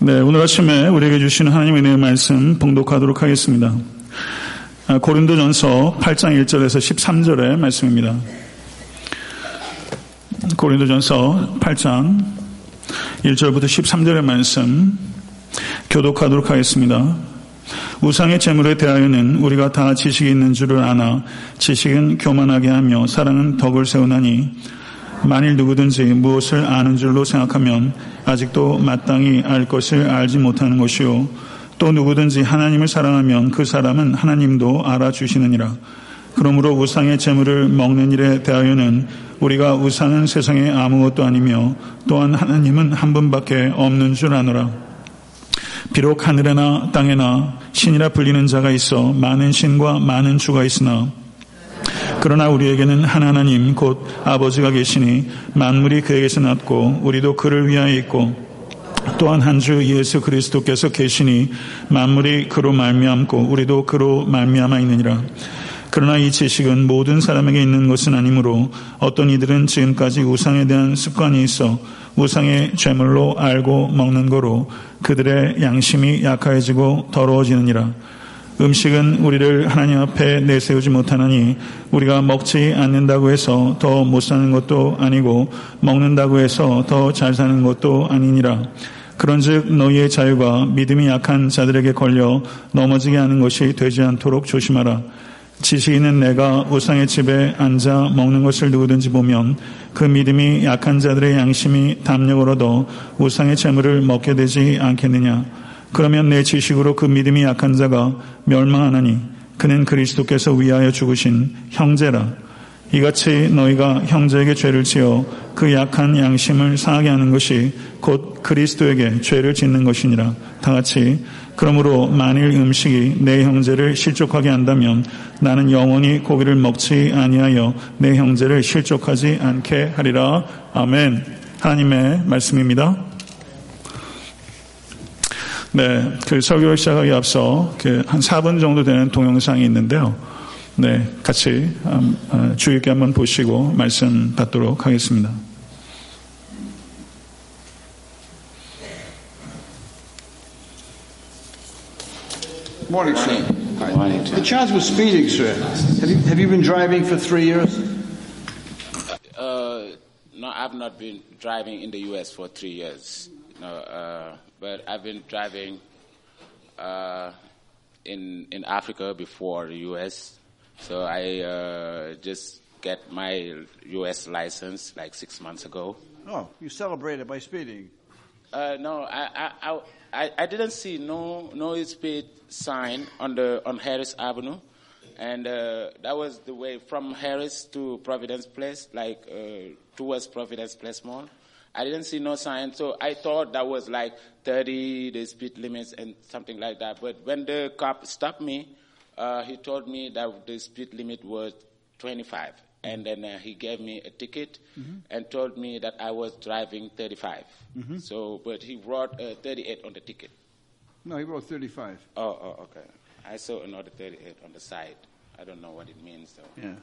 네, 오늘 아침에 우리에게 주시는 하나님의 은혜의 말씀 봉독하도록 하겠습니다. 아, 고린도전서 8장 1절에서 13절의 말씀입니다. 고린도전서 8장 1절부터 13절의 말씀 교독하도록 하겠습니다. 우상의 재물에 대하여는 우리가 다 지식이 있는 줄을 아나 지식은 교만하게 하며 사랑은 덕을 세우나니 만일 누구든지 무엇을 아는 줄로 생각하면 아직도 마땅히 알 것을 알지 못하는 것이요. 또 누구든지 하나님을 사랑하면 그 사람은 하나님도 알아주시느니라. 그러므로 우상의 재물을 먹는 일에 대하여는 우리가 우상은 세상에 아무것도 아니며 또한 하나님은 한 분밖에 없는 줄 아노라. 비록 하늘에나 땅에나 신이라 불리는 자가 있어 많은 신과 많은 주가 있으나 그러나 우리에게는 하나님 곧 아버지가 계시니 만물이 그에게서 났고 우리도 그를 위하여 있고 또한 한 주 예수 그리스도께서 계시니 만물이 그로 말미암고 우리도 그로 말미암아 있느니라. 그러나 이 지식은 모든 사람에게 있는 것은 아니므로 어떤 이들은 지금까지 우상에 대한 습관이 있어 우상의 죄물로 알고 먹는 거로 그들의 양심이 약해지고 더러워지느니라. 음식은 우리를 하나님 앞에 내세우지 못하나니 우리가 먹지 않는다고 해서 더 못 사는 것도 아니고 먹는다고 해서 더 잘 사는 것도 아니니라. 그런즉 너희의 자유가 믿음이 약한 자들에게 걸려 넘어지게 하는 것이 되지 않도록 조심하라. 지식 있는 내가 우상의 집에 앉아 먹는 것을 누구든지 보면 그 믿음이 약한 자들의 양심이 얻어 우상의 재물을 먹게 되지 않겠느냐. 그러면 내 지식으로 그 믿음이 약한 자가 멸망하나니 그는 그리스도께서 위하여 죽으신 형제라. 이같이 너희가 형제에게 죄를 지어 그 약한 양심을 상하게 하는 것이 곧 그리스도에게 죄를 짓는 것이니라. 다 같이 그러므로 만일 음식이 내 형제를 실족하게 한다면 나는 영원히 고기를 먹지 아니하여 내 형제를 실족하지 않게 하리라. 아멘. 하나님의 말씀입니다. 네, 그 설교를 시작하기 앞서 그 한 4분 정도 되는 동영상이 있는데요. 네, 같이 어, 주의 깊게 한번 보시고 말씀 받도록 하겠습니다. Morning, sir. Good morning, The charge was speeding, sir. Have you, have you been driving for three years? Uh, no, I've not been driving in the U.S. for three years. No, uh, but I've been driving uh, in in Africa before the U.S. So I uh, just get my U.S. license like six months ago. Oh, you celebrated by speeding. Uh, no, I, I, I, I- didn't see no no speed sign on the on Harris Avenue, and uh, that was the way from Harris to Providence Place, like uh, towards Providence Place Mall. I didn't see no sign, so I thought that was like 30 the speed limits and something like that. But when the cop stopped me, uh, he told me that the speed limit was 25, and then uh, he gave me a ticket and told me that I was driving 35. So, but he wrote uh, 38 on the ticket. No, he wrote 35. Oh, oh, okay. I saw another 38 on the side. I don't know what it means though. Yeah.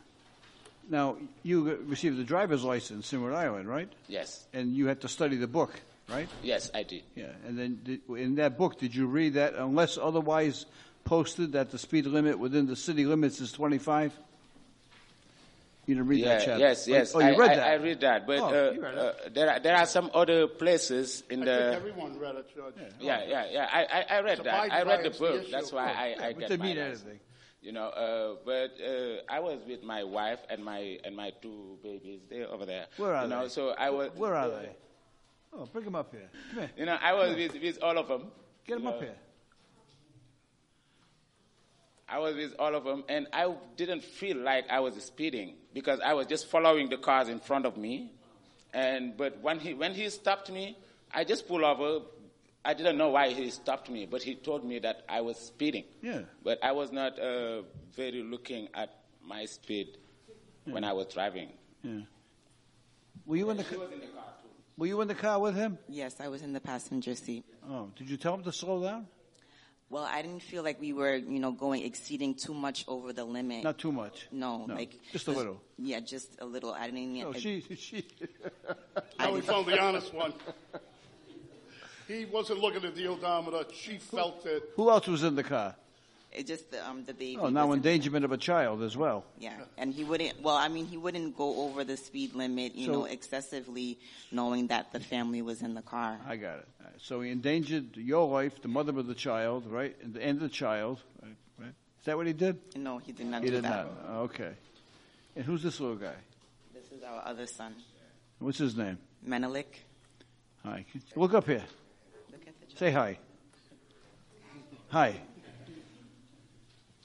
Now, you received the driver's license in Rhode Island, right? Yes, And you had to study the book, right? yes, I did. Yeah. And then did, in that book, did you read that unless otherwise posted that the speed limit within the city limits is 25? You didn't read Yeah, that chapter? yes, yes. Oh, you I, read I, that? I read that, but Oh, uh, you read uh, there are there are some other places in I the. think everyone read it, Judge. Yeah, yeah, yeah. I, I, I read It's that. I read the book. the That's why Oh, I, I but get didn't my mean anything. You know, uh, but uh, I was with my wife and my and my two babies. They're over there. Where are you know, they? So I was. Where are they? Oh, bring them up here. Come here. You know, I was with, with all of them. Get them up here. I was with all of them, and I didn't feel like I was speeding because I was just following the cars in front of me. And but when he when he stopped me, I just pulled over. I didn't know why he stopped me, but he told me that I was speeding. Yeah. But I was not uh, very looking at my speed when I was driving. Yeah. Were you in the ca- was in the car too. Were you in the car with him? Yes, I was in the passenger seat. Oh, did you tell him to slow down? Well, I didn't feel like we were, you know, going exceeding too much over the limit. Not too much. no, No, like just a little. Yeah, just a little. I didn't. No, I- she, she. Now we found the honest one. He wasn't looking at the odometer. She felt it. Who else was in the car? It just the, um, the baby. Oh, now was in- endangerment of a child as well. Yeah, and he wouldn't. Well, I mean, he wouldn't go over the speed limit, you So- know, excessively, knowing that the family was in the car. I got it. All right. So he endangered your life, the mother of the child, right, and the and the child. Right? right? Is that what he did? No, he did not He do did that. not. Oh, Okay. And who's this little guy? This is our other son, What's his name? Menelik. Hi. Look up here. The Say hi. Hi.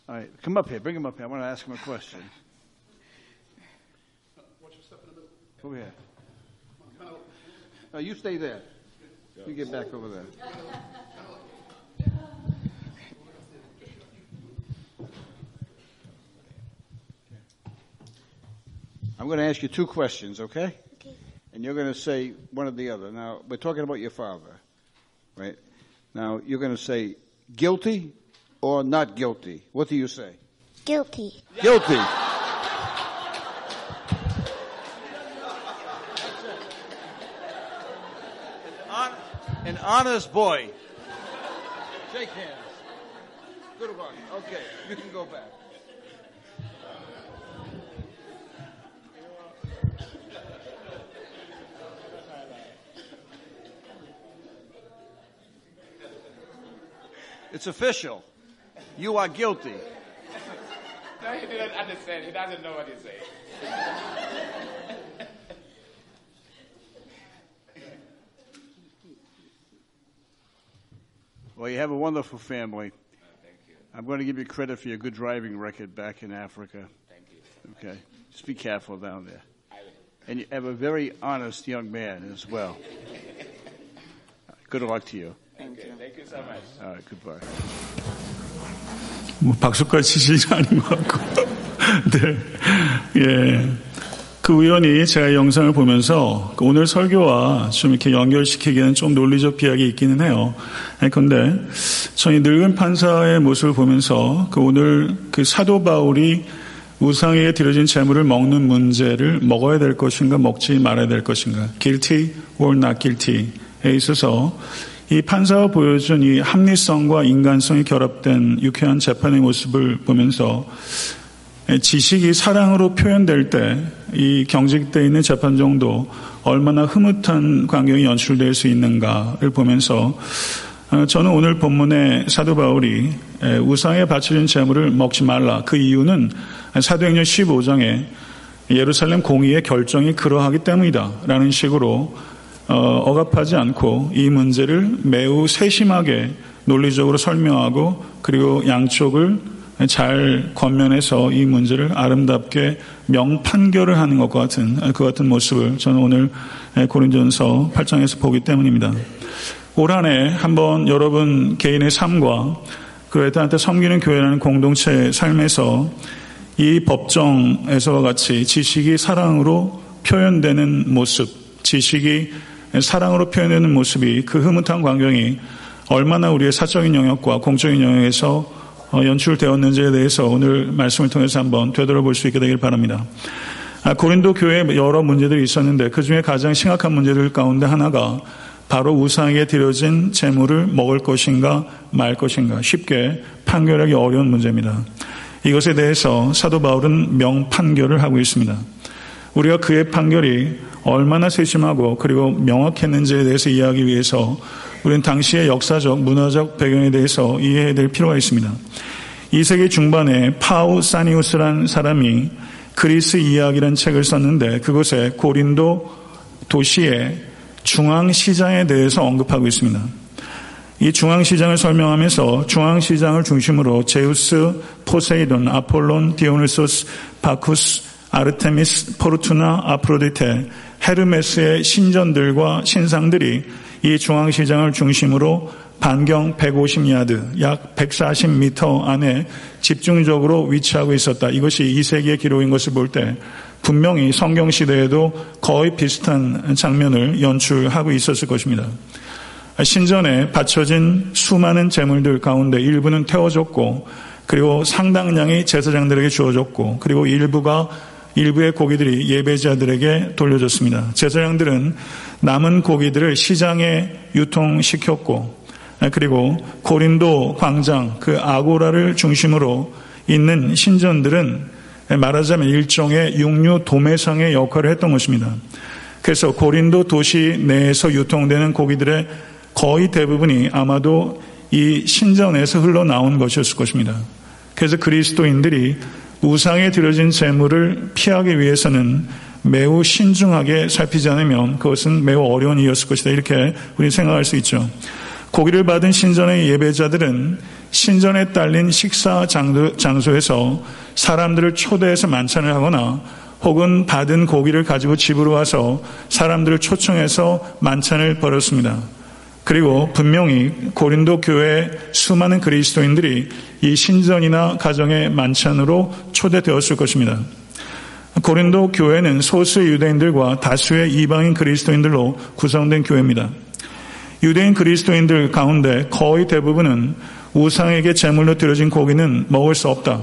All right, come up here. Bring him up here. I want to ask him a question. Over here. No, you stay there. You get back over there. I'm going to ask you two questions, okay? Okay. And you're going to say one or the other. Now, we're talking about your father, right? Now, you're going to say guilty or not guilty. What do you say? Guilty. Guilty. Hon- An honest boy. Shake hands. Good one. Okay, you can go back. It's official. You are guilty. No, he didn't understand. He doesn't know what he's saying. Well, you have a wonderful family. Oh, thank you. I'm going to give you credit for your good driving record back in Africa. Thank you. Okay. Just be careful down there. And you have a very honest young man as well. Good luck to you. So much. All right, goodbye. 뭐 박수까지 치시지 아닌 것 같고. 네. 예. 그 의원이 제가 영상을 보면서 그 오늘 설교와 좀 이렇게 연결시키기에는 좀 논리적 비약이 있기는 해요. 그런데 저희 늙은 판사의 모습을 보면서 그 오늘 그 사도 바울이 우상에게 드려진 재물을 먹는 문제를 먹어야 될 것인가 먹지 말아야 될 것인가 guilty or not guilty에 있어서 이 판사가 보여준 이 합리성과 인간성이 결합된 유쾌한 재판의 모습을 보면서 지식이 사랑으로 표현될 때 이 경직되어 있는 재판 정도 얼마나 흐뭇한 광경이 연출될 수 있는가를 보면서 어, 저는 오늘 본문의 사도 바울이 에, 우상에 바쳐진 재물을 먹지 말라. 그 이유는 사도행전 15장에 예루살렘 공의의 결정이 그러하기 때문이다. 라는 식으로 어, 억압하지 않고 이 문제를 매우 세심하게 논리적으로 설명하고 그리고 양쪽을 잘 권면해서 이 문제를 아름답게 명판결을 하는 것과 같은 그 같은 모습을 저는 오늘 고린전서 8장에서 보기 때문입니다. 올 한 해 한번 여러분 개인의 삶과 그 애들한테 섬기는 교회라는 공동체의 삶에서 이 법정에서와 같이 지식이 사랑으로 표현되는 모습, 지식이 사랑으로 표현되는 모습이 그 흐뭇한 광경이 얼마나 우리의 사적인 영역과 공적인 영역에서 어, 연출되었는지에 대해서 오늘 말씀을 통해서 한번 되돌아볼 수 있게 되길 바랍니다. 아, 고린도 교회에 여러 문제들이 있었는데 그 중에 가장 심각한 문제들 가운데 하나가 바로 우상에게 드려진 재물을 먹을 것인가 말 것인가 쉽게 판결하기 어려운 문제입니다. 이것에 대해서 사도 바울은 명판결을 하고 있습니다. 우리가 그의 판결이 얼마나 세심하고 그리고 명확했는지에 대해서 이해하기 위해서 우리는 당시의 역사적, 문화적 배경에 대해서 이해해야 될 필요가 있습니다. 2세기 중반에 파우사니우스란 사람이 그리스 이야기라는 책을 썼는데 그곳에 고린도 도시의 중앙시장에 대해서 언급하고 있습니다. 이 중앙시장을 설명하면서 중앙시장을 중심으로 제우스, 포세이돈, 아폴론, 디오니소스, 바쿠스, 아르테미스, 포르투나, 아프로디테, 헤르메스의 신전들과 신상들이 이 중앙시장을 중심으로 반경 150야드, 약 140m 안에 집중적으로 위치하고 있었다. 이것이 2세기의 기록인 것을 볼 때 분명히 성경 시대에도 거의 비슷한 장면을 연출하고 있었을 것입니다. 신전에 바쳐진 수많은 재물들 가운데 일부는 태워졌고 그리고 상당량이 제사장들에게 주어졌고 그리고 일부가 일부의 고기들이 예배자들에게 돌려졌습니다. 제사장들은 남은 고기들을 시장에 유통시켰고 그리고 고린도 광장 그 아고라를 중심으로 있는 신전들은 말하자면 일종의 육류 도매상의 역할을 했던 것입니다. 그래서 고린도 도시 내에서 유통되는 고기들의 거의 대부분이 아마도 이 신전에서 흘러나온 것이었을 것입니다. 그래서 그리스도인들이 우상에 들여진 재물을 피하기 위해서는 매우 신중하게 살피지 않으면 그것은 매우 어려운 일이었을 것이다. 이렇게 우리 생각할 수 있죠. 고기를 받은 신전의 예배자들은 신전에 딸린 식사 장소에서 사람들을 초대해서 만찬을 하거나 혹은 받은 고기를 가지고 집으로 와서 사람들을 초청해서 만찬을 벌였습니다. 그리고 분명히 고린도 교회 수많은 그리스도인들이 이 신전이나 가정의 만찬으로 초대되었을 것입니다. 고린도 교회는 소수의 유대인들과 다수의 이방인 그리스도인들로 구성된 교회입니다. 유대인 그리스도인들 가운데 거의 대부분은 우상에게 제물로 드려진 고기는 먹을 수 없다.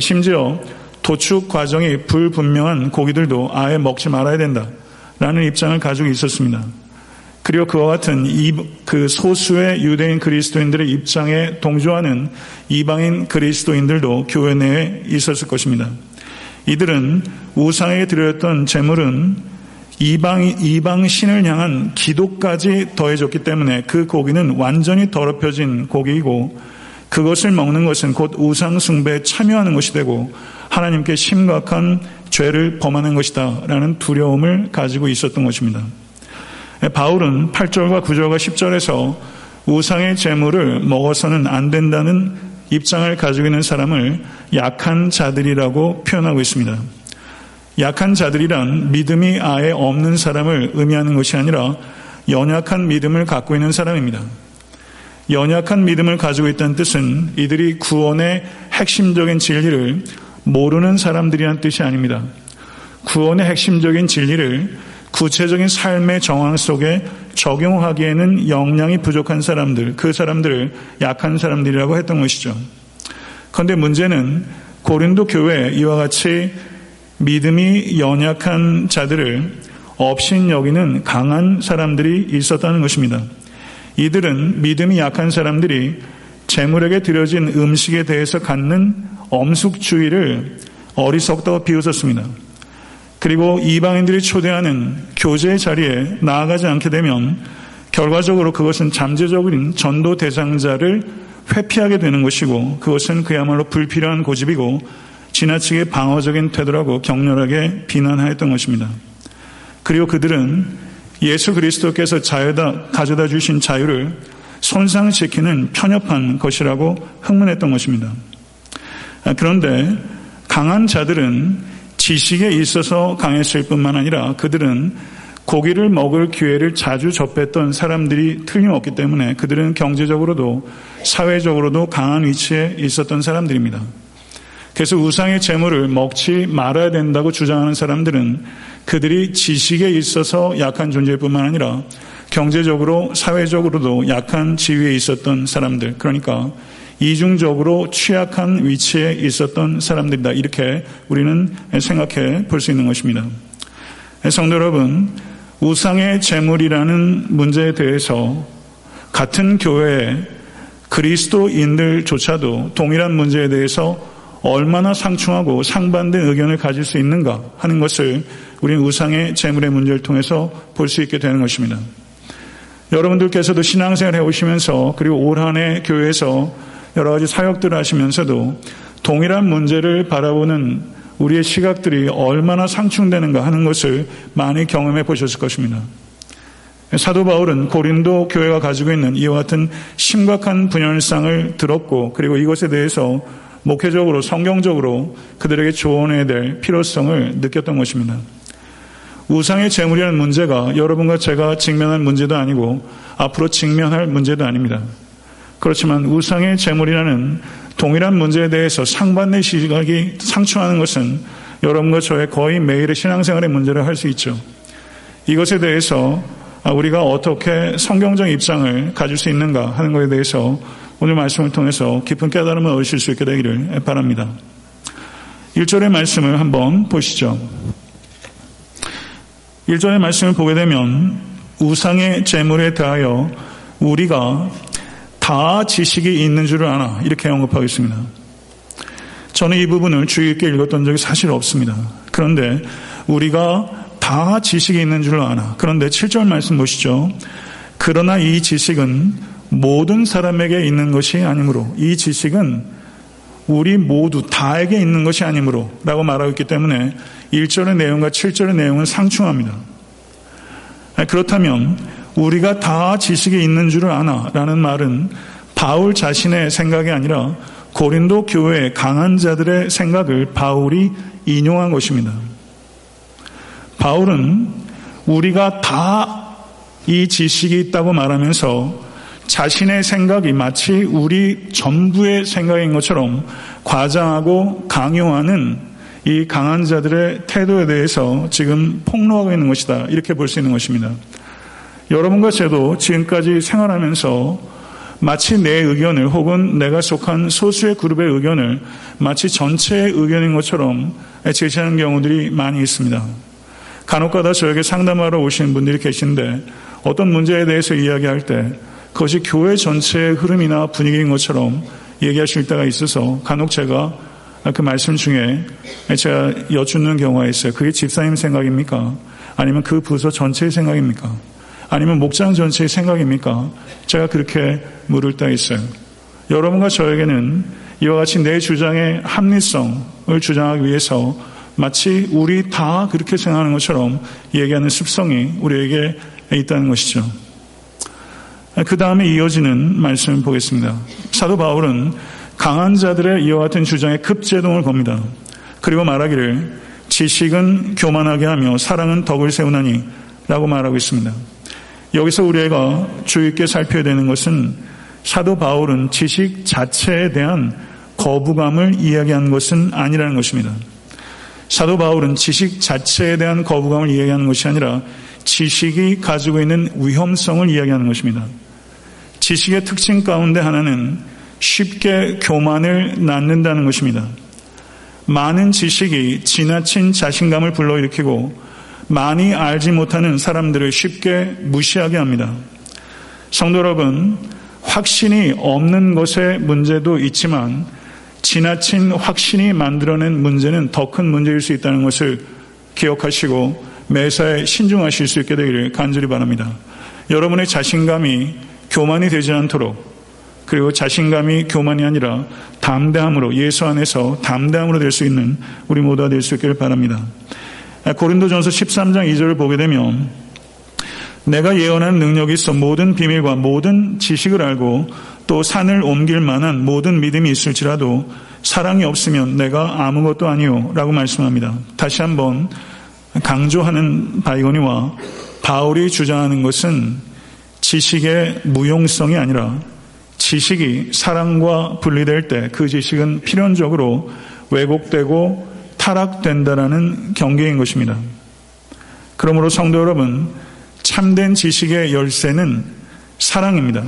심지어 도축 과정이 불분명한 고기들도 아예 먹지 말아야 된다. 라는 입장을 가지고 있었습니다. 그리고 그와 같은 이, 그 소수의 유대인 그리스도인들의 입장에 동조하는 이방인 그리스도인들도 교회 내에 있었을 것입니다. 이들은 우상에게 드렸던 제물은 이방, 이방 신을 향한 기도까지 더해졌기 때문에 그 고기는 완전히 더럽혀진 고기이고 그것을 먹는 것은 곧 우상숭배에 참여하는 것이 되고 하나님께 심각한 죄를 범하는 것이다 라는 두려움을 가지고 있었던 것입니다. 바울은 8절과 9절과 10절에서 우상의 재물을 먹어서는 안 된다는 입장을 가지고 있는 사람을 약한 자들이라고 표현하고 있습니다. 약한 자들이란 믿음이 아예 없는 사람을 의미하는 것이 아니라 연약한 믿음을 갖고 있는 사람입니다. 연약한 믿음을 가지고 있다는 뜻은 이들이 구원의 핵심적인 진리를 모르는 사람들이란 뜻이 아닙니다. 구원의 핵심적인 진리를 구체적인 삶의 정황 속에 적용하기에는 역량이 부족한 사람들, 그 사람들을 약한 사람들이라고 했던 것이죠. 그런데 문제는 고린도 교회 이와 같이 믿음이 연약한 자들을 업신 여기는 강한 사람들이 있었다는 것입니다. 이들은 믿음이 약한 사람들이 재물에게 드려진 음식에 대해서 갖는 엄숙주의를 어리석다고 비웃었습니다. 그리고 이방인들이 초대하는 교제의 자리에 나아가지 않게 되면 결과적으로 그것은 잠재적인 전도 대상자를 회피하게 되는 것이고 그것은 그야말로 불필요한 고집이고 지나치게 방어적인 태도라고 격렬하게 비난하였던 것입니다. 그리고 그들은 예수 그리스도께서 자유다, 가져다 주신 자유를 손상시키는 편협한 것이라고 흥문했던 것입니다. 그런데 강한 자들은 지식에 있어서 강했을 뿐만 아니라 그들은 고기를 먹을 기회를 자주 접했던 사람들이 틀림없기 때문에 그들은 경제적으로도 사회적으로도 강한 위치에 있었던 사람들입니다. 그래서 우상의 재물을 먹지 말아야 된다고 주장하는 사람들은 그들이 지식에 있어서 약한 존재일 뿐만 아니라 경제적으로 사회적으로도 약한 지위에 있었던 사람들 그러니까 이중적으로 취약한 위치에 있었던 사람들이다. 이렇게 우리는 생각해 볼 수 있는 것입니다. 성도 여러분, 우상의 재물이라는 문제에 대해서 같은 교회에 그리스도인들조차도 동일한 문제에 대해서 얼마나 상충하고 상반된 의견을 가질 수 있는가 하는 것을 우리는 우상의 재물의 문제를 통해서 볼 수 있게 되는 것입니다. 여러분들께서도 신앙생활 해오시면서 그리고 올 한해 교회에서 여러 가지 사역들을 하시면서도 동일한 문제를 바라보는 우리의 시각들이 얼마나 상충되는가 하는 것을 많이 경험해 보셨을 것입니다. 사도 바울은 고린도 교회가 가지고 있는 이와 같은 심각한 분열상을 들었고 그리고 이것에 대해서 목회적으로 성경적으로 그들에게 조언해야 될 필요성을 느꼈던 것입니다. 우상의 재물이라는 문제가 여러분과 제가 직면한 문제도 아니고 앞으로 직면할 문제도 아닙니다. 그렇지만 우상의 재물이라는 동일한 문제에 대해서 상반된 시각이 상충하는 것은 여러분과 저의 거의 매일의 신앙생활의 문제를 할 수 있죠. 이것에 대해서 우리가 어떻게 성경적 입장을 가질 수 있는가 하는 것에 대해서 오늘 말씀을 통해서 깊은 깨달음을 얻으실 수 있게 되기를 바랍니다. 1절의 말씀을 한번 보시죠. 1절의 말씀을 보게 되면 우상의 재물에 대하여 우리가 다 지식이 있는 줄을 아나 이렇게 언급하겠습니다. 저는 이 부분을 주의 깊게 읽었던 적이 사실 없습니다. 그런데 우리가 다 지식이 있는 줄을 아나. 그런데 7절 말씀 보시죠. 그러나 이 지식은 모든 사람에게 있는 것이 아니므로 이 지식은 우리 모두 다에게 있는 것이 아니므로 라고 말하고 있기 때문에 1절의 내용과 7절의 내용은 상충합니다. 그렇다면 우리가 다 지식이 있는 줄을 아나 라는 말은 바울 자신의 생각이 아니라 고린도 교회의 강한 자들의 생각을 바울이 인용한 것입니다. 바울은 우리가 다 이 지식이 있다고 말하면서 자신의 생각이 마치 우리 전부의 생각인 것처럼 과장하고 강요하는 이 강한 자들의 태도에 대해서 지금 폭로하고 있는 것이다. 이렇게 볼 수 있는 것입니다. 여러분과 저도 지금까지 생활하면서 마치 내 의견을 혹은 내가 속한 소수의 그룹의 의견을 마치 전체의 의견인 것처럼 제시하는 경우들이 많이 있습니다. 간혹가다 저에게 상담하러 오시는 분들이 계신데 어떤 문제에 대해서 이야기할 때 그것이 교회 전체의 흐름이나 분위기인 것처럼 얘기하실 때가 있어서 간혹 제가 그 말씀 중에 제가 여쭙는 경우가 있어요. 그게 집사님 생각입니까? 아니면 그 부서 전체의 생각입니까? 아니면 목장 전체의 생각입니까? 제가 그렇게 물을 때가 있어요. 여러분과 저에게는 이와 같이 내 주장의 합리성을 주장하기 위해서 마치 우리 다 그렇게 생각하는 것처럼 얘기하는 습성이 우리에게 있다는 것이죠. 그 다음에 이어지는 말씀을 보겠습니다. 사도 바울은 강한 자들의 이와 같은 주장에 급제동을 겁니다. 그리고 말하기를 지식은 교만하게 하며 사랑은 덕을 세우나니 라고 말하고 있습니다. 여기서 우리가 주의 있게 살펴야 되는 것은 사도 바울은 지식 자체에 대한 거부감을 이야기한 것은 아니라는 것입니다. 사도 바울은 지식 자체에 대한 거부감을 이야기하는 것이 아니라 지식이 가지고 있는 위험성을 이야기하는 것입니다. 지식의 특징 가운데 하나는 쉽게 교만을 낳는다는 것입니다. 많은 지식이 지나친 자신감을 불러일으키고 많이 알지 못하는 사람들을 쉽게 무시하게 합니다. 성도 여러분, 확신이 없는 것의 문제도 있지만 지나친 확신이 만들어낸 문제는 더 큰 문제일 수 있다는 것을 기억하시고 매사에 신중하실 수 있게 되기를 간절히 바랍니다. 여러분의 자신감이 교만이 되지 않도록 그리고 자신감이 교만이 아니라 담대함으로 예수 안에서 담대함으로 될 수 있는 우리 모두가 될 수 있기를 바랍니다. 고린도전서 13장 2절을 보게 되면 내가 예언하는 능력이 있어 모든 비밀과 모든 지식을 알고 또 산을 옮길 만한 모든 믿음이 있을지라도 사랑이 없으면 내가 아무것도 아니요 라고 말씀합니다. 다시 한번 강조하는 바이거니와 바울이 주장하는 것은 지식의 무용성이 아니라 지식이 사랑과 분리될 때 그 지식은 필연적으로 왜곡되고 타락된다라는 경계인 것입니다. 그러므로 성도 여러분, 참된 지식의 열쇠는 사랑입니다.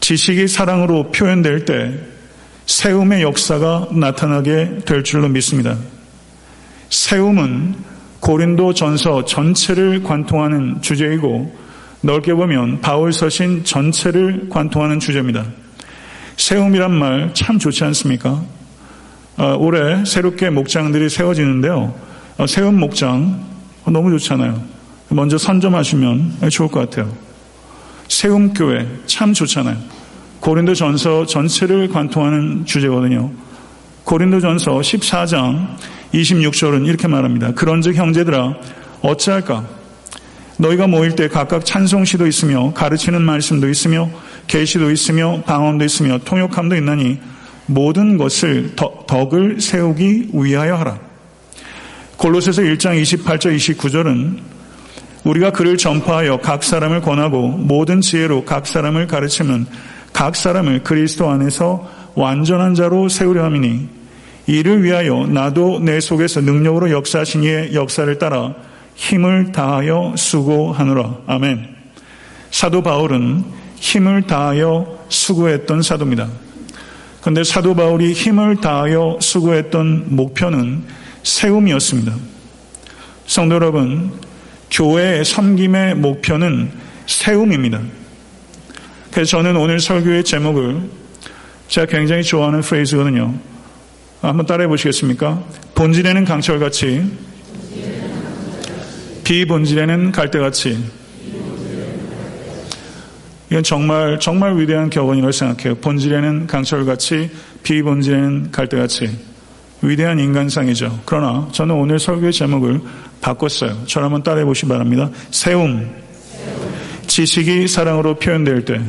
지식이 사랑으로 표현될 때 세움의 역사가 나타나게 될 줄로 믿습니다. 세움은 고린도 전서 전체를 관통하는 주제이고 넓게 보면 바울 서신 전체를 관통하는 주제입니다. 세움이란 말 참 좋지 않습니까? 어, 올해 새롭게 목장들이 세워지는데요. 어, 세움 목장 어, 너무 좋잖아요. 먼저 선점하시면 좋을 것 같아요. 세움 교회 참 좋잖아요. 고린도 전서 전체를 관통하는 주제거든요. 고린도 전서 14장 26절은 이렇게 말합니다. 그런즉 형제들아 어찌할까? 너희가 모일 때 각각 찬송시도 있으며 가르치는 말씀도 있으며 계시도 있으며 방언도 있으며 통역함도 있나니 모든 것을 덕을 세우기 위하여 하라. 골로새서 1장 28절 29절은 우리가 그를 전파하여 각 사람을 권하고 모든 지혜로 각 사람을 가르치면 각 사람을 그리스도 안에서 완전한 자로 세우려 함이니 이를 위하여 나도 내 속에서 능력으로 역사하신 이의 역사를 따라 힘을 다하여 수고하노라. 아멘. 사도 바울은 힘을 다하여 수고했던 사도입니다. 그런데 사도 바울이 힘을 다하여 수고했던 목표는 세움이었습니다. 성도 여러분, 교회의 섬김의 목표는 세움입니다. 그래서 저는 오늘 설교의 제목을 제가 굉장히 좋아하는 프레이즈거든요. 한번 따라해 보시겠습니까? 본질에는 강철같이, 비본질에는 갈대같이. 이건 정말, 정말 위대한 격언이라고 생각해요. 본질에는 강철같이, 비본질에는 갈대같이. 위대한 인간상이죠. 그러나 저는 오늘 설교의 제목을 바꿨어요. 저를 한번 따라해 보시기 바랍니다. 세움. 지식이 사랑으로 표현될 때.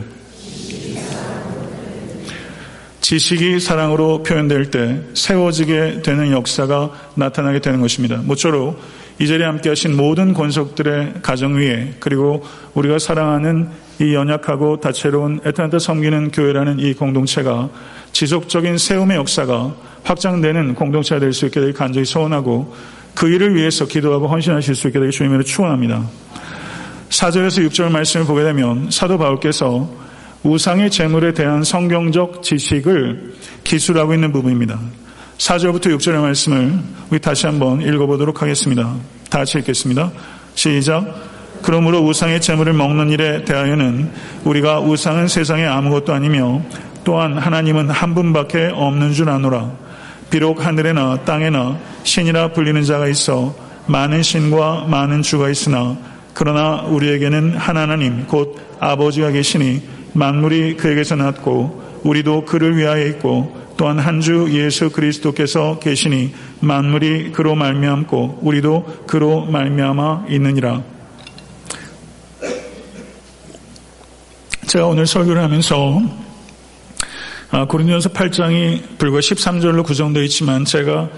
지식이 사랑으로 표현될 때 세워지게 되는 역사가 나타나게 되는 것입니다. 모쪼록 이 자리에 함께 하신 모든 권속들의 가정 위에 그리고 우리가 사랑하는 이 연약하고 다채로운 애타한테 섬기는 교회라는 이 공동체가 지속적인 세움의 역사가 확장되는 공동체가 될 수 있게 되길 간절히 소원하고 그 일을 위해서 기도하고 헌신하실 수 있게 되길 주님으로 축원합니다. 4절에서 6절 말씀을 보게 되면 사도 바울께서 우상의 재물에 대한 성경적 지식을 기술하고 있는 부분입니다. 4절부터 6절의 말씀을 우리 다시 한번 읽어보도록 하겠습니다. 다 같이 읽겠습니다. 시작. 그러므로 우상의 재물을 먹는 일에 대하여는 우리가 우상은 세상에 아무것도 아니며 또한 하나님은 한 분밖에 없는 줄 아노라. 비록 하늘에나 땅에나 신이라 불리는 자가 있어 많은 신과 많은 주가 있으나 그러나 우리에게는 한 하나님 곧 아버지가 계시니 만물이 그에게서 났고 우리도 그를 위하여 있고 또한 한 주 예수 그리스도께서 계시니 만물이 그로 말미암고 우리도 그로 말미암아 있느니라. 제가 오늘 설교를 하면서 아, 고린도전서 8장이 불과 13절로 구성되어 있지만 제가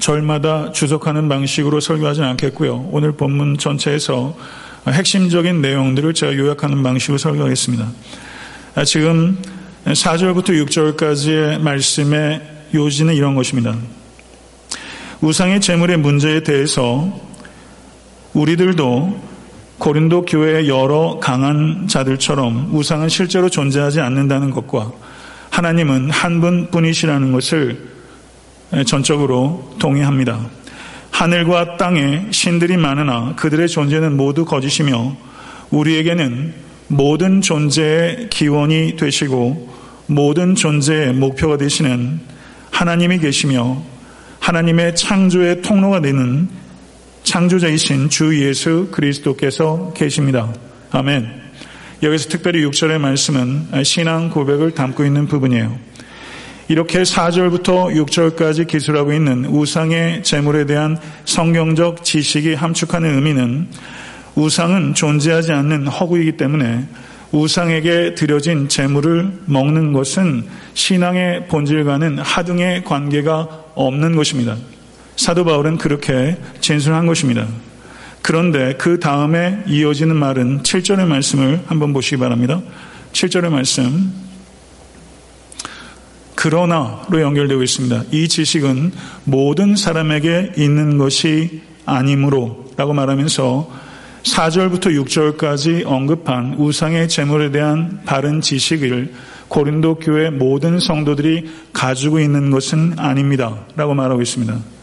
절마다 주석하는 방식으로 설교하지는 않겠고요. 오늘 본문 전체에서 핵심적인 내용들을 제가 요약하는 방식으로 설교하겠습니다. 아, 지금 4절부터 6절까지의 말씀의 요지는 이런 것입니다. 우상의 재물의 문제에 대해서 우리들도 고린도 교회의 여러 강한 자들처럼 우상은 실제로 존재하지 않는다는 것과 하나님은 한 분뿐이시라는 것을 전적으로 동의합니다. 하늘과 땅에 신들이 많으나 그들의 존재는 모두 거짓이며 우리에게는 모든 존재의 기원이 되시고 모든 존재의 목표가 되시는 하나님이 계시며 하나님의 창조의 통로가 되는 창조자이신 주 예수 그리스도께서 계십니다. 아멘. 여기서 특별히 6절의 말씀은 신앙 고백을 담고 있는 부분이에요. 이렇게 4절부터 6절까지 기술하고 있는 우상의 재물에 대한 성경적 지식이 함축하는 의미는 우상은 존재하지 않는 허구이기 때문에 우상에게 드려진 재물을 먹는 것은 신앙의 본질과는 하등의 관계가 없는 것입니다. 사도 바울은 그렇게 진술한 것입니다. 그런데 그 다음에 이어지는 말은 7절의 말씀을 한번 보시기 바랍니다. 7절의 말씀. 그러나로 연결되고 있습니다. 이 지식은 모든 사람에게 있는 것이 아니므로 라고 말하면서 4절부터 6절까지 언급한 우상의 재물에 대한 바른 지식을 고린도 교회 모든 성도들이 가지고 있는 것은 아닙니다. 라고 말하고 있습니다.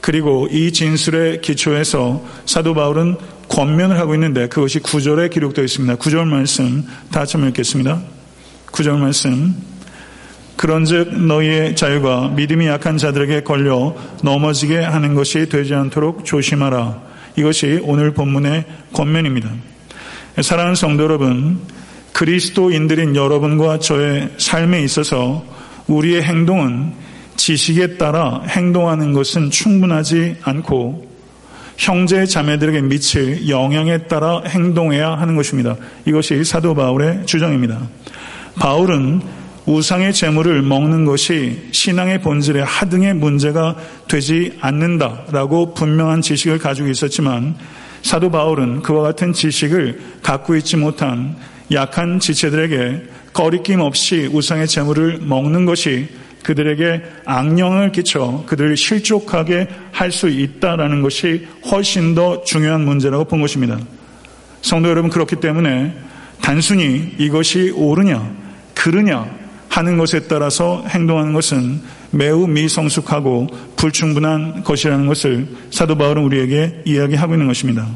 그리고 이 진술의 기초에서 사도 바울은 권면을 하고 있는데 그것이 구절에 기록되어 있습니다. 구절 말씀 다 같이 읽겠습니다. 구절 말씀. 그런즉 너희의 자유가 믿음이 약한 자들에게 걸려 넘어지게 하는 것이 되지 않도록 조심하라. 이것이 오늘 본문의 권면입니다. 사랑하는 성도 여러분, 그리스도인들인 여러분과 저의 삶에 있어서 우리의 행동은 지식에 따라 행동하는 것은 충분하지 않고 형제 자매들에게 미칠 영향에 따라 행동해야 하는 것입니다. 이것이 사도 바울의 주장입니다. 바울은 우상의 재물을 먹는 것이 신앙의 본질의 하등의 문제가 되지 않는다라고 분명한 지식을 가지고 있었지만 사도 바울은 그와 같은 지식을 갖고 있지 못한 약한 지체들에게 거리낌 없이 우상의 재물을 먹는 것이 그들에게 악령을 끼쳐 그들을 실족하게 할 수 있다라는 것이 훨씬 더 중요한 문제라고 본 것입니다. 성도 여러분 그렇기 때문에 단순히 이것이 옳으냐, 그르냐 하는 것에 따라서 행동하는 것은 매우 미성숙하고 불충분한 것이라는 것을 사도 바울은 우리에게 이야기하고 있는 것입니다.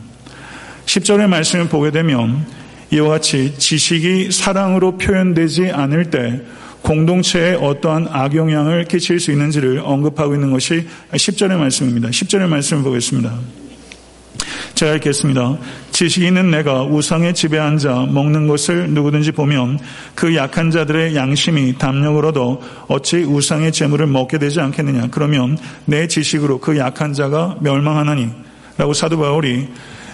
10절의 말씀을 보게 되면 이와 같이 지식이 사랑으로 표현되지 않을 때 공동체에 어떠한 악영향을 끼칠 수 있는지를 언급하고 있는 것이 10절의 말씀입니다. 10절의 말씀을 보겠습니다. 제가 읽겠습니다. 있는 내가 우상의 집에 앉아 먹는 것을 누구든지 보면 그 약한 자들의 양심이 얻어 어찌 우상의 재물을 먹게 되지 않겠느냐. 그러면 내 지식으로 그 약한 자가 멸망하나니. 라고 사도 바울이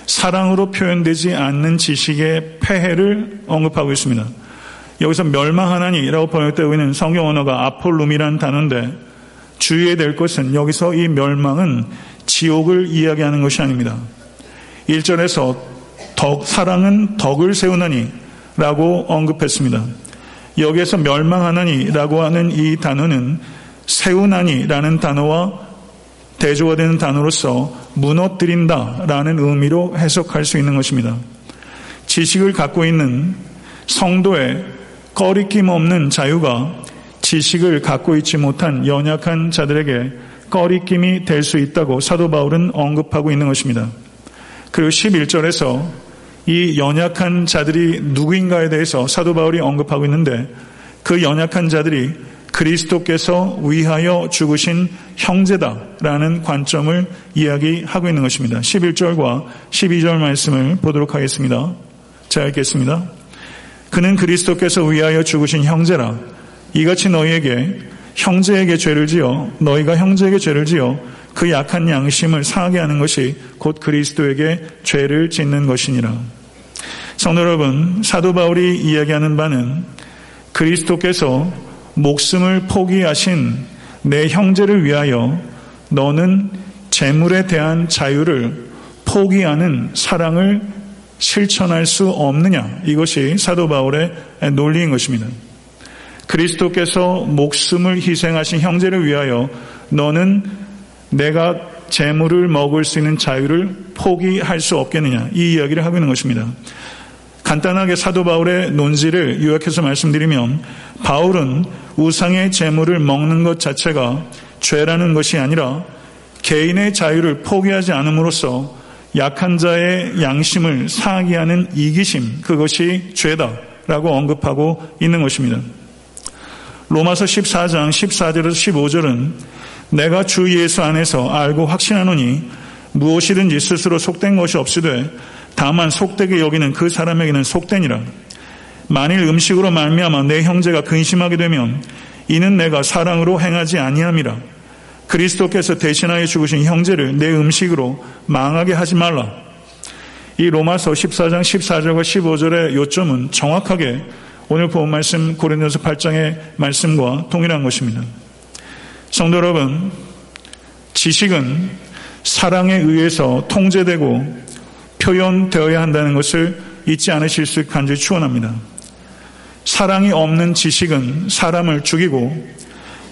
사랑으로 표현되지 않는 지식의 폐해를 언급하고 있습니다. 여기서 멸망하나니라고 번역되고 있는 성경 언어가 아폴룸이라는 단어인데 주의해야 될 것은 여기서 이 멸망은 지옥을 이야기하는 것이 아닙니다. 1절에서 덕, 사랑은 덕을 세우나니 라고 언급했습니다. 여기에서 멸망하나니 라고 하는 이 단어는 세우나니 라는 단어와 대조가 되는 단어로서 무너뜨린다 라는 의미로 해석할 수 있는 것입니다. 지식을 갖고 있는 성도의 꺼리낌 없는 자유가 지식을 갖고 있지 못한 연약한 자들에게 꺼리낌이 될 수 있다고 사도 바울은 언급하고 있는 것입니다. 그리고 11절에서 이 연약한 자들이 누구인가에 대해서 사도 바울이 언급하고 있는데 그 연약한 자들이 그리스도께서 위하여 죽으신 형제다라는 관점을 이야기하고 있는 것입니다. 11절과 12절 말씀을 보도록 하겠습니다. 자, 읽겠습니다. 그는 그리스도께서 위하여 죽으신 형제라. 이같이 너희에게 형제에게 죄를 지어 너희가 형제에게 죄를 지어 그 약한 양심을 상하게 하는 것이 곧 그리스도에게 죄를 짓는 것이니라. 성도 여러분, 사도 바울이 이야기하는 바는 그리스도께서 목숨을 포기하신 내 형제를 위하여 너는 재물에 대한 자유를 포기하는 사랑을 실천할 수 없느냐. 이것이 사도 바울의 논리인 것입니다. 그리스도께서 목숨을 희생하신 형제를 위하여 너는 내가 재물을 먹을 수 있는 자유를 포기할 수 없겠느냐. 이 이야기를 하고 있는 것입니다. 간단하게 사도 바울의 논지를 요약해서 말씀드리면 바울은 우상의 재물을 먹는 것 자체가 죄라는 것이 아니라 개인의 자유를 포기하지 않음으로써 약한 자의 양심을 상하게 하는 이기심 그것이 죄다라고 언급하고 있는 것입니다. 로마서 14장 14절에서 15절은 내가 주 예수 안에서 알고 확신하노니 무엇이든지 스스로 속된 것이 없으되 다만 속되게 여기는 그 사람에게는 속되니라. 만일 음식으로 말미암아 내 형제가 근심하게 되면 이는 내가 사랑으로 행하지 아니함이라. 그리스도께서 대신하여 죽으신 형제를 내 음식으로 망하게 하지 말라. 이 로마서 14장 14절과 15절의 요점은 정확하게 오늘 본 말씀 고린도서 8장의 말씀과 동일한 것입니다. 성도 여러분, 지식은 사랑에 의해서 통제되고 표현되어야 한다는 것을 잊지 않으실 수 간절히 추원합니다. 사랑이 없는 지식은 사람을 죽이고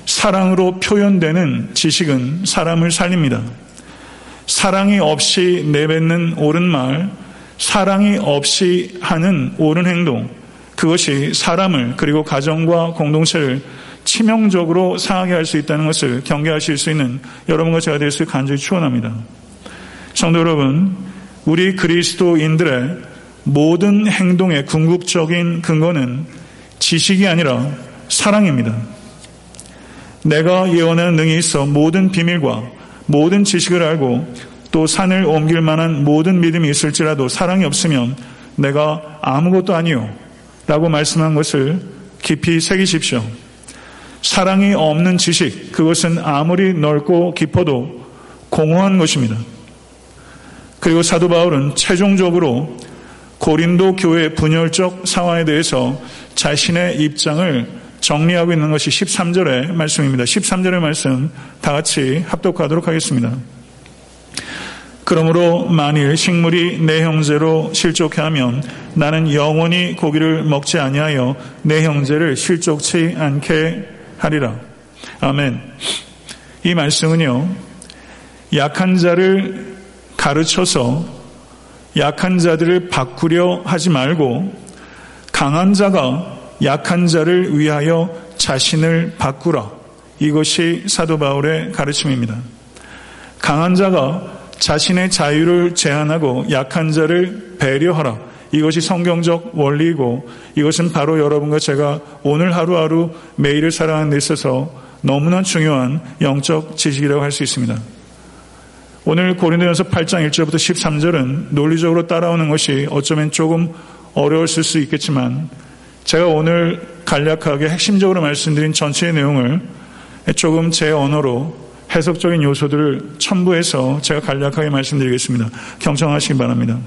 사랑으로 표현되는 지식은 사람을 살립니다. 사랑이 없이 내뱉는 옳은 말, 사랑이 없이 하는 옳은 행동, 그것이 사람을 그리고 가정과 공동체를 치명적으로 상하게 할 수 있다는 것을 경계하실 수 있는 여러분과 제가 될 수 간절히 추원합니다. 성도 여러분, 우리 그리스도인들의 모든 행동의 궁극적인 근거는 지식이 아니라 사랑입니다. 내가 예언하는 능이 있어 모든 비밀과 모든 지식을 알고 또 산을 옮길 만한 모든 믿음이 있을지라도 사랑이 없으면 내가 아무것도 아니요. 라고 말씀한 것을 깊이 새기십시오. 사랑이 없는 지식, 그것은 아무리 넓고 깊어도 공허한 것입니다. 그리고 사도 바울은 최종적으로 고린도 교회 분열적 상황에 대해서 자신의 입장을 정리하고 있는 것이 13절의 말씀입니다. 13절의 말씀 다 같이 합독하도록 하겠습니다. 그러므로 만일 식물이 내 형제로 실족해 하면 나는 영원히 고기를 먹지 아니하여 내 형제를 실족치 않게 하리라. 아멘. 이 말씀은요, 약한 자를 가르쳐서 약한 자들을 바꾸려 하지 말고 강한 자가 약한 자를 위하여 자신을 바꾸라. 이것이 사도 바울의 가르침입니다. 강한 자가 자신의 자유를 제한하고 약한 자를 배려하라. 이것이 성경적 원리이고 이것은 바로 여러분과 제가 오늘 하루하루 매일을 살아가는 데 있어서 너무나 중요한 영적 지식이라고 할 수 있습니다. 오늘 고린도전서 8장 1절부터 13절은 논리적으로 따라오는 것이 어쩌면 조금 어려웠을 수 있겠지만 제가 오늘 간략하게 핵심적으로 말씀드린 전체의 내용을 조금 제 언어로 해석적인 요소들을 첨부해서 제가 간략하게 말씀드리겠습니다. 경청하시기 바랍니다.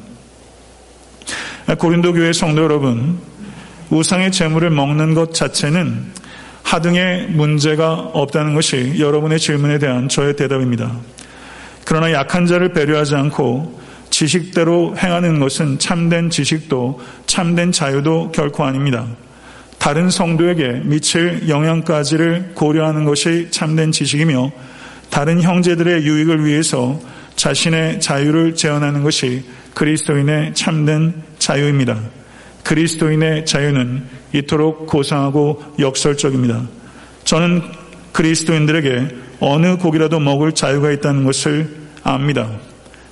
고린도 교회 성도 여러분, 우상의 재물을 먹는 것 자체는 하등의 문제가 없다는 것이 여러분의 질문에 대한 저의 대답입니다. 그러나 약한 자를 배려하지 않고 지식대로 행하는 것은 참된 지식도 참된 자유도 결코 아닙니다. 다른 성도에게 미칠 영향까지를 고려하는 것이 참된 지식이며 다른 형제들의 유익을 위해서 자신의 자유를 제한하는 것이 그리스도인의 참된 자유입니다. 그리스도인의 자유는 이토록 고상하고 역설적입니다. 저는 그리스도인들에게 어느 고기라도 먹을 자유가 있다는 것을 압니다.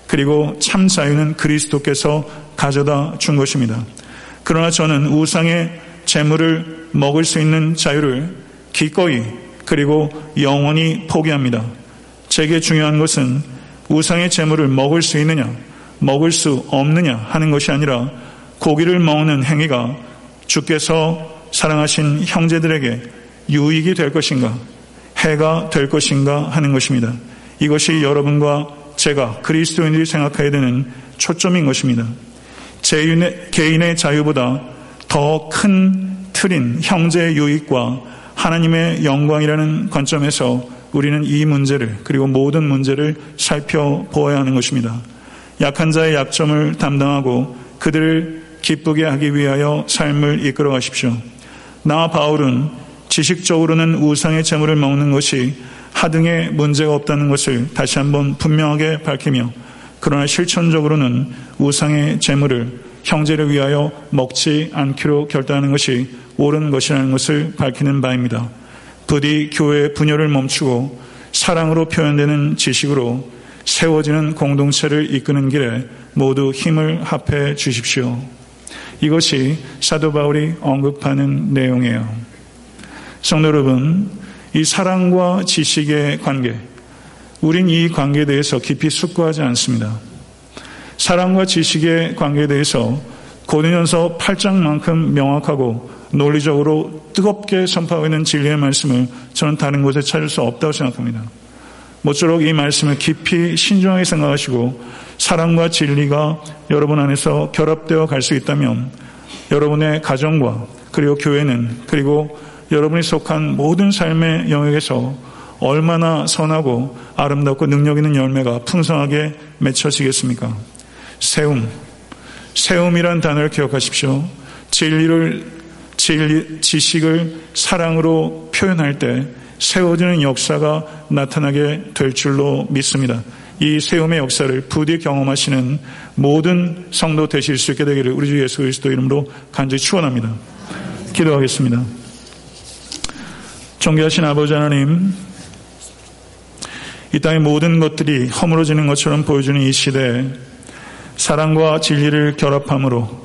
그리고 참 자유는 그리스도께서 가져다 준 것입니다. 그러나 저는 우상의 재물을 먹을 수 있는 자유를 기꺼이 그리고 영원히 포기합니다. 제게 중요한 것은 우상의 재물을 먹을 수 있느냐, 먹을 수 없느냐 하는 것이 아니라 고기를 먹는 행위가 주께서 사랑하신 형제들에게 유익이 될 것인가, 해가 될 것인가 하는 것입니다. 이것이 여러분과 제가 그리스도인들이 생각해야 되는 초점인 것입니다. 제 개인의 자유보다 더 큰 틀인 형제의 유익과 하나님의 영광이라는 관점에서 우리는 이 문제를 그리고 모든 문제를 살펴보아야 하는 것입니다. 약한 자의 약점을 담당하고 그들을 기쁘게 하기 위하여 삶을 이끌어 가십시오. 나와 바울은 지식적으로는 우상의 재물을 먹는 것이 하등의 문제가 없다는 것을 다시 한번 분명하게 밝히며 그러나 실천적으로는 우상의 재물을 형제를 위하여 먹지 않기로 결단하는 것이 옳은 것이라는 것을 밝히는 바입니다. 부디 교회의 분열을 멈추고 사랑으로 표현되는 지식으로 세워지는 공동체를 이끄는 길에 모두 힘을 합해 주십시오. 이것이 사도 바울이 언급하는 내용이에요. 성도 여러분, 이 사랑과 지식의 관계, 우린 이 관계에 대해서 깊이 숙고하지 않습니다. 사랑과 지식의 관계에 대해서 고린연서 8장만큼 명확하고 논리적으로 뜨겁게 선포하고 있는 진리의 말씀을 저는 다른 곳에 찾을 수 없다고 생각합니다. 모쪼록 이 말씀을 깊이 신중하게 생각하시고 사랑과 진리가 여러분 안에서 결합되어 갈 수 있다면 여러분의 가정과 그리고 교회는 그리고 여러분이 속한 모든 삶의 영역에서 얼마나 선하고 아름답고 능력 있는 열매가 풍성하게 맺혀지겠습니까? 세움. 세움이란 단어를 기억하십시오. 진리를, 진리, 지식을 사랑으로 표현할 때 세워지는 역사가 나타나게 될 줄로 믿습니다. 이 세움의 역사를 부디 경험하시는 모든 성도 되실 수 있게 되기를 우리 주 예수 그리스도 이름으로 간절히 축원합니다. 기도하겠습니다. 존귀하신 아버지 하나님, 이 땅의 모든 것들이 허물어지는 것처럼 보여주는 이 시대에 사랑과 진리를 결합함으로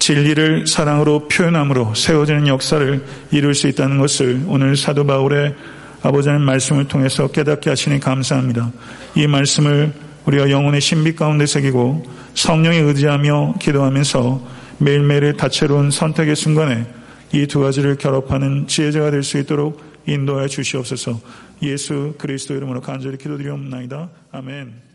진리를 사랑으로 표현함으로 세워지는 역사를 이룰 수 있다는 것을 오늘 사도 바울의 아버지 하나님 말씀을 통해서 깨닫게 하시니 감사합니다. 이 말씀을 우리가 영혼의 신비 가운데 새기고 성령에 의지하며 기도하면서 매일매일의 다채로운 선택의 순간에 이 두 가지를 결합하는 지혜자가 될 수 있도록 인도하여 주시옵소서 예수 그리스도 이름으로 간절히 기도드리옵나이다. 아멘.